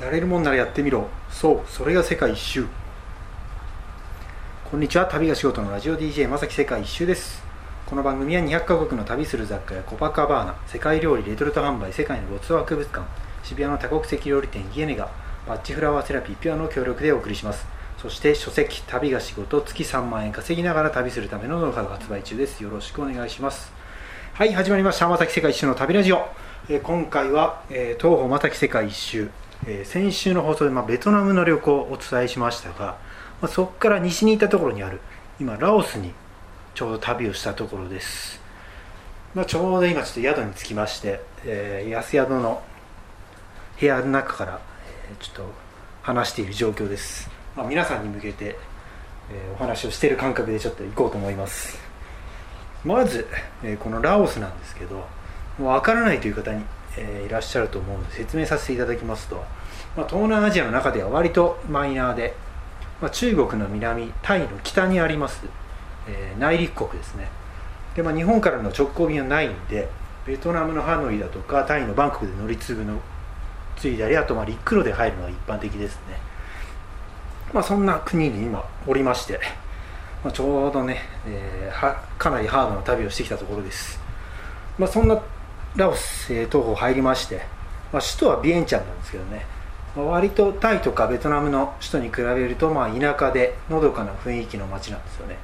やれるもんならやってみろ。そうそれが世界一周。こんにちは旅が仕事のラジオ DJ まさき世界一周です。この番組は200カ国の旅する雑貨やコパカバーナ世界料理レトルト販売世界のごつ博物館渋谷の多国籍料理店ギエネガバッチフラワーセラピーピュアの協力でお送りします。そして書籍旅が仕事月3万円稼ぎながら旅するためのノウハウ発売中です。よろしくお願いします。はい始まりましたまさき世界一周の旅ラジオ、えー今回は、えー東方まさき世界一周、えー先週の放送で、まあ、ベトナムの旅行をお伝えしましたが、まあ、そこから西に行ったところにある今ラオスにちょうど旅をしたところです、まあ、ちょうど今ちょっと宿に着きまして、えー安宿の部屋の中から、えーちょっと話している状況です、まあ、皆さんに向けて、えーお話をしている感覚でちょっと行こうと思います。まず、えこのラオスなんですけどもう分からないという方に、えーいらっしゃると思うので説明させていただきますと、まあ、東南アジアの中では割とマイナーで、まあ、中国の南タイの北にあります、えー内陸国ですね。で、まあ、日本からの直行便はないんでベトナムのハノイだとかタイのバンコクで乗り継ぐのついだりあとまあ陸路で入るのが一般的ですね。まあそんな国に今おりまして、まあ、ちょうどね、えーはかなりハードな旅をしてきたところです。まあそんなラオス、東方入りまして、まあ、首都はビエンチャンなんですけどね、まあ割とタイとかベトナムの首都に比べるとまあ田舎でのどかな雰囲気の街なんですよね。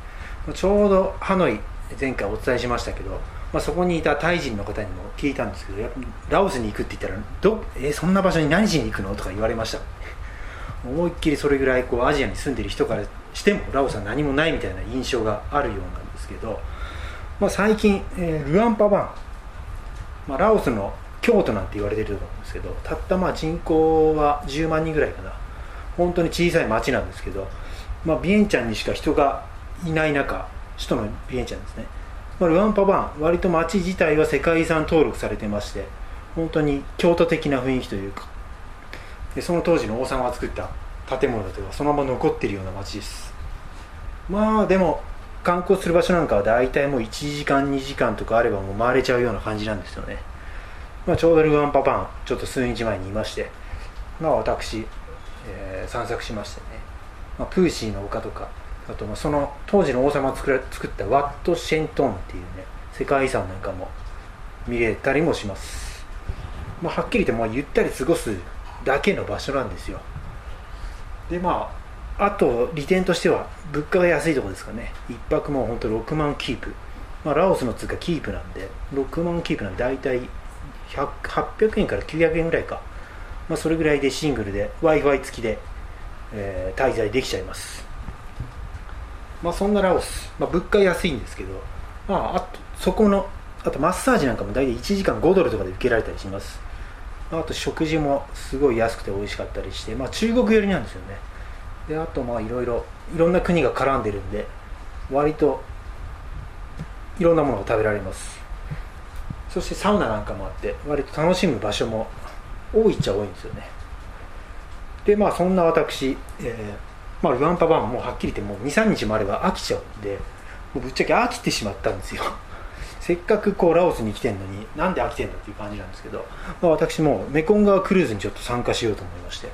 まあちょうどハノイ前回お伝えしましたけど、まあ、そこにいたタイ人の方にも聞いたんですけどラオスに行くって言ったらど、えーそんな場所に何しに行くのとか言われました。思いっきりそれぐらいこうアジアに住んでる人からしてもラオスは何もないみたいな印象があるようなんですけど、まあ、最近、えールアンパバン、まあ、ラオスの京都なんて言われてると思うんですけどたったまあ人口は10万人ぐらいかな。本当に小さい町なんですけど、まあ、ビエンチャンにしか人がいない中首都のビエンチャンですね、まあ、ルアンパバン割と町自体は世界遺産登録されてまして本当に京都的な雰囲気というか。でその当時の王様が作った建物だというかそのまま残ってるような街です。まあでも観光する場所なんかは大体もう1時間2時間とかあればもう回れちゃうような感じなんですよね、まあ、ちょうどルアンパパンちょっと数日前にいましてまあ私、えー散策しましてね、まあ、プーシーの丘とかあとまあその当時の王様が作作ったワット・シェントンっていうね世界遺産なんかも見れたりもします、まあ、はっきり言ってまあゆったり過ごすだけの場所なんですよ。でまああと利点としては物価が安いところですかね。一泊もうほんと6万キープ、まあ、ラオスの通貨キープなんで6万キープなんで大体800円から900円ぐらいか、まあ、それぐらいでシングルで w i f i 付きで、えー滞在できちゃいます。まあそんなラオス、まあ、物価安いんですけど、まあ、あとそこのあとマッサージなんかも大体1時間5ドルとかで受けられたりします。あと食事もすごい安くて美味しかったりして、まあ、中国寄りなんですよね。であとまあいろいろいろんな国が絡んでるんで割といろんなものが食べられます。そしてサウナなんかもあって割と楽しむ場所も多いっちゃ多いんですよね。でまあそんな私、えーまあ、ルアンパバンもはっきり言ってもう23日もあれば飽きちゃうんでもうぶっちゃけ飽きてしまったんですよ。せっかくこうラオスに来てんのになんで飽きてんだっていう感じなんですけど、まあ、私もメコン川クルーズにちょっと参加しようと思いまして。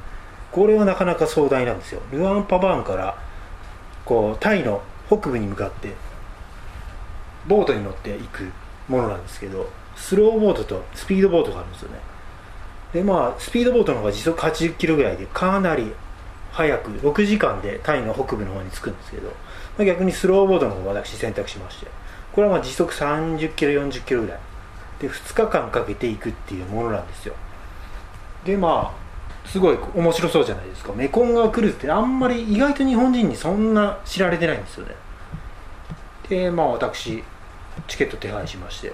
これはなかなか壮大なんですよ。ルアンパバーンからこうタイの北部に向かってボートに乗っていくものなんですけどスローボートとスピードボートがあるんですよね。でまあスピードボートの方が時速80キロぐらいでかなり早く6時間でタイの北部の方に着くんですけど、まあ、逆にスローボートの方を私選択しましてこれはまあ時速30キロ40キロぐらい。で2日間かけていくっていうものなんですよ。でまあすごい面白そうじゃないですか。メコン川クルーズってあんまり意外と日本人にそんな知られてないんですよね。でまあ私チケット手配しまして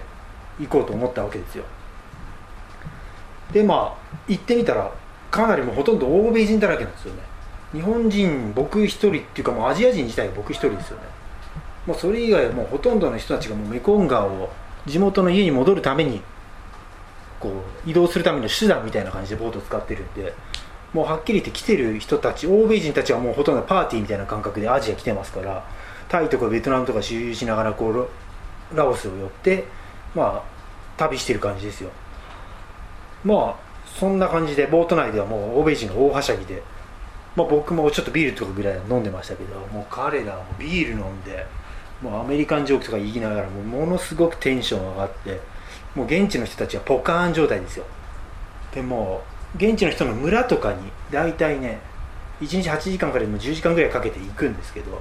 行こうと思ったわけですよ。でまあ行ってみたらかなりもうほとんど欧米人だらけなんですよね。日本人僕一人っていうかもうアジア人自体が僕一人ですよね。もうそれ以外はもうほとんどの人たちがもうメコン川を地元の家に戻るためにこう移動するための手段みたいな感じでボートを使ってるんでもうはっきり言って来てる人たち欧米人たちはもうほとんどパーティーみたいな感覚でアジア来てますからタイとかベトナムとか周遊しながらこうラオスを寄ってまあ旅してる感じですよ。まあそんな感じでボート内ではもう欧米人が大はしゃぎで、まあ、僕もちょっとビールとかぐらい飲んでましたけどもう彼らもビール飲んでもうアメリカンジョークとか言いながらもものすごくテンション上がってもう現地の人たちはポカーン状態ですよ。でも現地の人の村とかに大体ね1日8時間からも10時間ぐらいかけて行くんですけど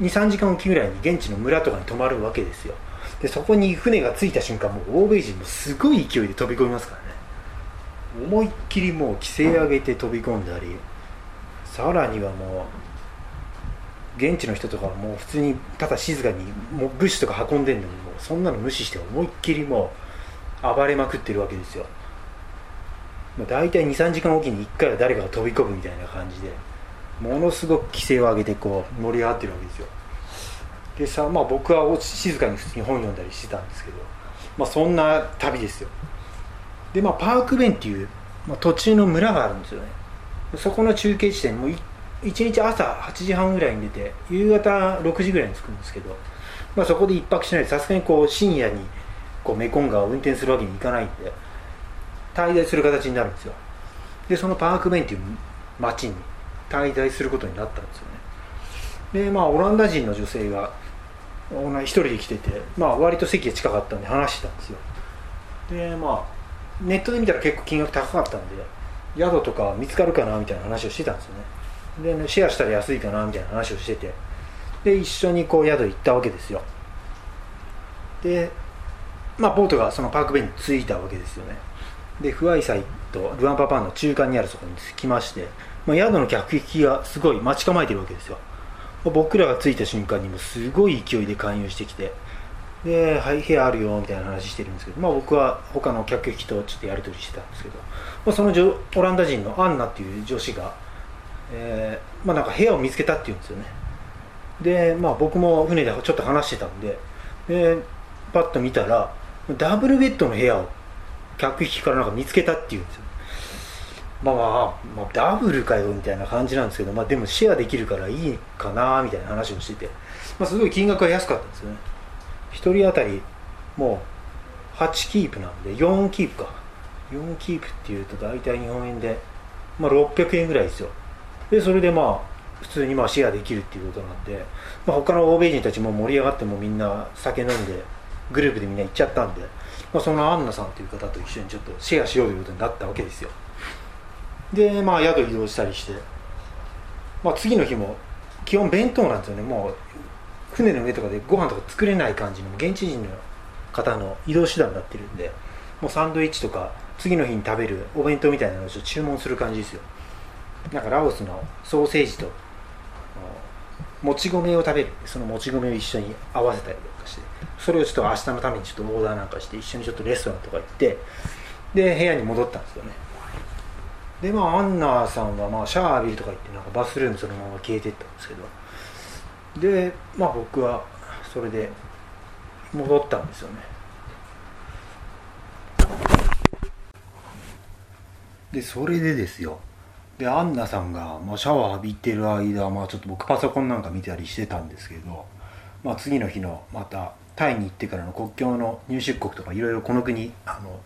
23時間おきぐらいに現地の村とかに泊まるわけですよ。でそこに船が着いた瞬間もう欧米人もすごい勢いで飛び込みますからね。思いっきりもう規制上げて飛び込んだりさらにはもう現地の人とかはもう普通にただ静かにもう物資とか運んでるのにもうそんなの無視して思いっきりもう暴れまくってるわけですよ。ま、大体23時間おきに1回は誰かが飛び込むみたいな感じでものすごく規制を上げてこう盛り上がってるわけですよ。でさ、まあ、僕は静かに普通に本読んだりしてたんですけど、まあ、そんな旅ですよ。でまあパークベンっていう、まあ、途中の村があるんですよね。そこの中継地点も1日朝8時半ぐらいに出て夕方6時ぐらいに着くんですけど、まあ、そこで1泊しないでさすがにこう深夜にこうメコン川を運転するわけにいかないんで滞在する形になるんですよ。でそのパークベンっていう町に滞在することになったんですよね。でまあオランダ人の女性が一人で来てて、まあ、割と席が近かったんで話してたんですよ。でまあネットで見たら結構金額高かったんで宿とか見つかるかなみたいな話をしてたんですよね。で、ね、シェアしたら安いかなみたいな話をしてて。で一緒にこう宿行ったわけですよ。でまあボートがそのパークベンに着いたわけですよね。で不愛祭とルアンパパンの中間にあるそこに来まして、まあ、宿の客引きがすごい待ち構えてるわけですよ。僕らが着いた瞬間にもすごい勢いで勧誘してきてで、はい、部屋あるよみたいな話してるんですけど、まあ、僕は他の客引きとちょっとやり取りしてたんですけど、まあ、そのオランダ人のアンナっていう女子が、えー、まあ、なんか部屋を見つけたっていうんですよね。で、まあ、僕も船でちょっと話してたんででパッと見たらダブルベッドの部屋を客引きからなんか見つけたっていうんですよ。まあまあ、まあ、ダブルかよみたいな感じなんですけど、まあ、でもシェアできるからいいかなみたいな話をしてて、まあ、すごい金額が安かったんですよね。1人当たりもう8キープなんで4キープか。4キープっていうと大体日本円で、まあ、600円ぐらいですよ。でそれでまあ普通にまあシェアできるっていうことなんで、まあ、他の欧米人たちも盛り上がってもみんな酒飲んでグループでみんな行っちゃったんでまあ、そのアンナさんという方と一緒にちょっとシェアしようということになったわけですよ。でまあ宿移動したりして、まあ、次の日も基本弁当なんですよね。もう船の上とかでご飯とか作れない感じの現地人の方の移動手段になってるんでもうサンドイッチとか次の日に食べるお弁当みたいなのを注文する感じですよ。なんかラオスのソーセージともち米を食べる。そのもち米を一緒に合わせたりとかして。それをちょっと明日のためにちょっとオーダーなんかして一緒にちょっとレストランとか行って。で部屋に戻ったんですよね。でまあアンナさんはまあシャワー浴びるとか言ってなんかバスルームそのまま消えてったんですけど。でまあ僕はそれで戻ったんですよね。でそれでですよ。でアンナさんが、まあ、シャワー浴びてる間、まあ、ちょっと僕パソコンなんか見たりしてたんですけど、まあ、次の日のまたタイに行ってからの国境の入出国とかいろいろこの国あの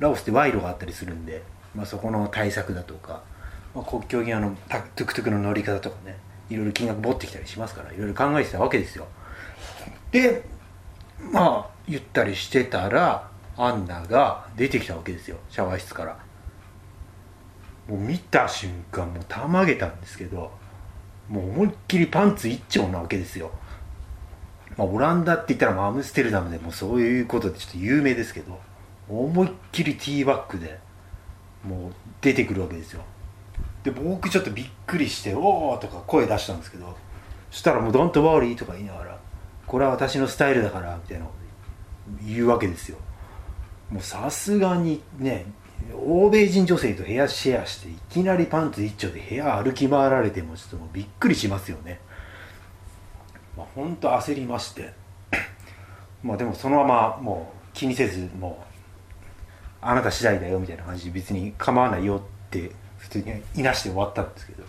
ラオスって賄賂があったりするんで、まあ、そこの対策だとか、まあ、国境際のトゥクトゥクの乗り方とかねいろいろ金額持ってきたりしますからいろいろ考えてたわけですよ。でまあ言ったりしてたらアンナが出てきたわけですよシャワー室から。もう見た瞬間もうたまげたんですけどもう思いっきりパンツ一丁なわけですよまあ、オランダって言ったらアムステルダムでもそういうことでちょっと有名ですけど思いっきりティーバッグでもう出てくるわけですよで僕ちょっとびっくりして「おお!」とか声出したんですけどそしたらもう「ドントワーリー」とか言いながら「これは私のスタイルだから」みたいなこと言うわけですよもうさすがにね欧米人女性と部屋シェアしていきなりパンツ一丁で部屋歩き回られてもちょっともうびっくりしますよね。まあ、本当焦りまして。まあでもそのままもう気にせずもうあなた次第だよみたいな感じで別に構わないよって普通にいなして終わったんですけど。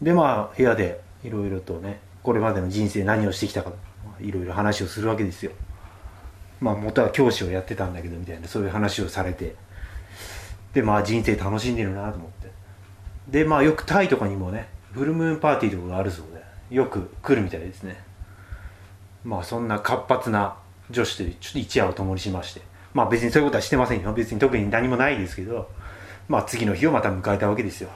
でまあ部屋でいろいろとねこれまでの人生何をしてきたかいろいろ話をするわけですよ。まあ元は教師をやってたんだけどみたいなそういう話をされて。でまあ人生楽しんでるなと思って。でまあよくタイとかにもねフルムーンパーティーとかがあるそうでよく来るみたいですね。まあそんな活発な女子でちょっと一夜を共にしまして。まあ別にそういうことはしてませんよ。別に特に何もないですけどまあ次の日をまた迎えたわけですよ。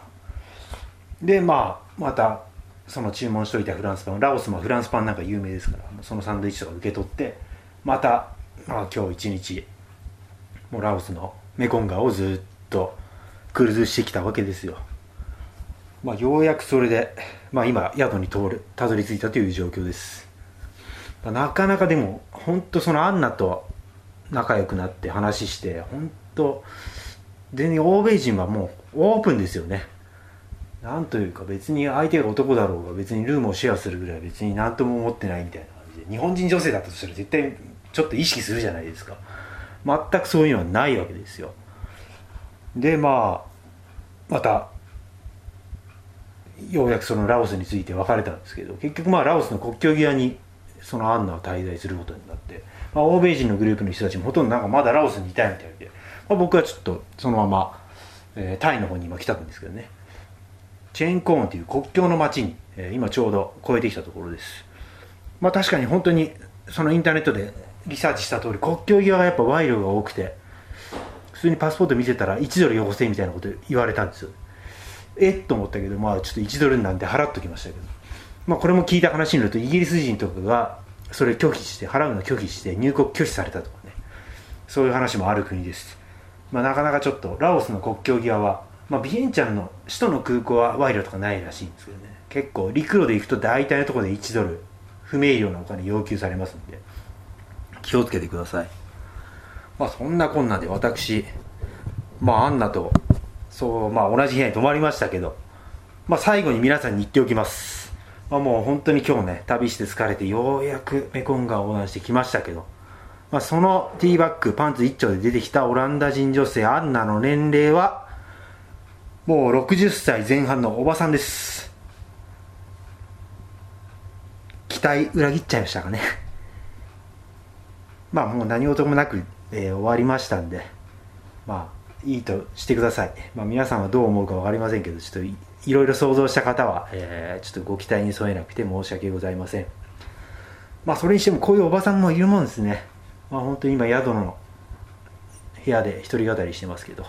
でまあまたその注文しといたフランスパンラオスもフランスパンなんか有名ですからそのサンドイッチとか受け取ってまた、まあ、今日一日もうラオスのメコン川をずっとクルーズしてきたわけですよ。まあようやくそれで、まあ、今宿に通るたどり着いたという状況です。なかなかでも本当そのアンナと仲良くなって話して本当全然欧米人はもうオープンですよね。なんというか別に相手が男だろうが別にルームをシェアするぐらい別に何とも思ってないみたいな感じで日本人女性だったとしたら絶対ちょっと意識するじゃないですか。全くそういうのはないわけですよ。でまあまたようやくそのラオスについて別れたんですけど結局まあラオスの国境際にそのアンナは滞在することになって、まあ、欧米人のグループの人たちもほとんどなんかまだラオスにいたいみたいで、まあ、僕はちょっとそのまま、えー、タイの方に今来たんですけどね。チェーンコーンという国境の街に、えー、今ちょうど越えてきたところです。まあ確かに本当にそのインターネットでリサーチした通り国境際はやっぱ賄賂が多くて普通にパスポート見せたら1ドルよこせみたいなこと言われたんですよ。え？っと思ったけどまあちょっと1ドルなんで払っときましたけど。まあこれも聞いた話によるとイギリス人とかがそれ拒否して払うの拒否して入国拒否されたとかね。そういう話もある国です。まあなかなかちょっとラオスの国境際はまあビエンチャンの首都の空港は賄賂とかないらしいんですけどね。結構陸路で行くと大体のところで1ドル不明瞭なお金要求されますんで。気をつけてください。まあそんなこんなで私まあアンナとそうまあ同じ部屋に泊まりましたけどまあ最後に皆さんに言っておきます。まあもう本当に今日ね旅して疲れてようやくメコン川を横断してきましたけどまあそのティーバッグパンツ一丁で出てきたオランダ人女性アンナの年齢はもう60歳前半のおばさんです。期待裏切っちゃいましたかね。まあもう何事もなく、えー、終わりましたんでまあいいとしてください、まあ、皆さんはどう思うか分かりませんけどちょっといろいろ想像した方は、えー、ちょっとご期待に添えなくて申し訳ございません。まあそれにしてもこういうおばさんもいるもんですね。まあ本当に今宿の部屋で一人語りしてますけど、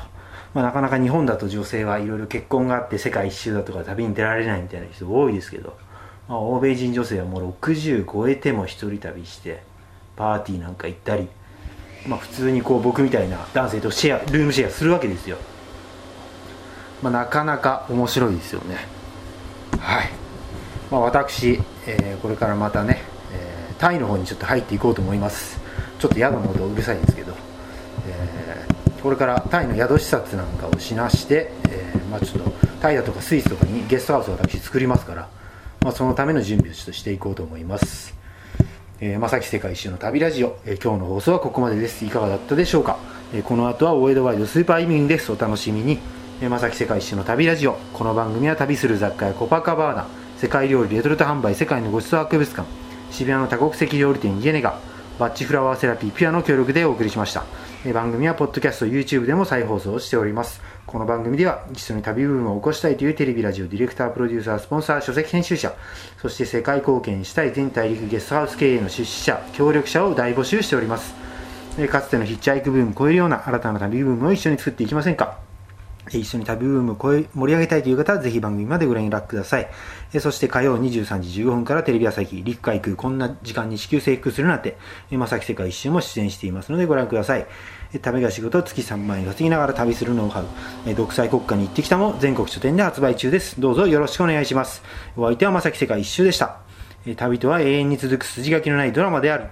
まあ、なかなか日本だと女性はいろいろ結婚があって世界一周だとか旅に出られないみたいな人多いですけど、まあ、欧米人女性はもう60超えても一人旅してパーティーなんか行ったり、まあ、普通にこう僕みたいな男性とシェアルームシェアするわけですよ、まあ、なかなか面白いですよね。はい、まあ、私、えー、これからまたね、えー、タイの方にちょっと入っていこうと思います。ちょっと宿の音うるさいんですけど、えー、これからタイの宿視察なんかをしなして、えまあ、ちょっとタイだとかスイスとかにゲストハウスを私作りますから、まあ、そのための準備をちょっとしていこうと思います。えー、まさき世界一周の旅ラジオ、えー、今日の放送はここまでです。いかがだったでしょうか、えー、この後は大江戸ワイドスーパーイミンです。お楽しみに。えー、まさき世界一周の旅ラジオ。この番組は旅する雑貨やコパカバーナ、世界料理レトルト販売世界のごちそう博物館、渋谷の多国籍料理店イエネガ、バッチフラワーセラピーピアの協力でお送りしました。番組はポッドキャスト、YouTube でも再放送しております。この番組では一緒に旅ブームを起こしたいというテレビラジオディレクタープロデューサースポンサー書籍編集者そして世界貢献したい全大陸ゲストハウス経営の出資者協力者を大募集しておりますかつてのヒッチハイクブームを超えるような新たな旅ブームを一緒に作っていきませんか一緒に旅ブームを盛り上げたいという方はぜひ番組までご連絡ください。そして火曜23時15分からテレビ朝日陸海空こんな時間に地球征服するなんて、まさき世界一周も出演していますのでご覧ください。旅が仕事月3万円稼ぎながら旅するノウハウ、独裁国家に行ってきたも全国書店で発売中です。どうぞよろしくお願いします。お相手はまさき世界一周でした。旅とは永遠に続く筋書きのないドラマである。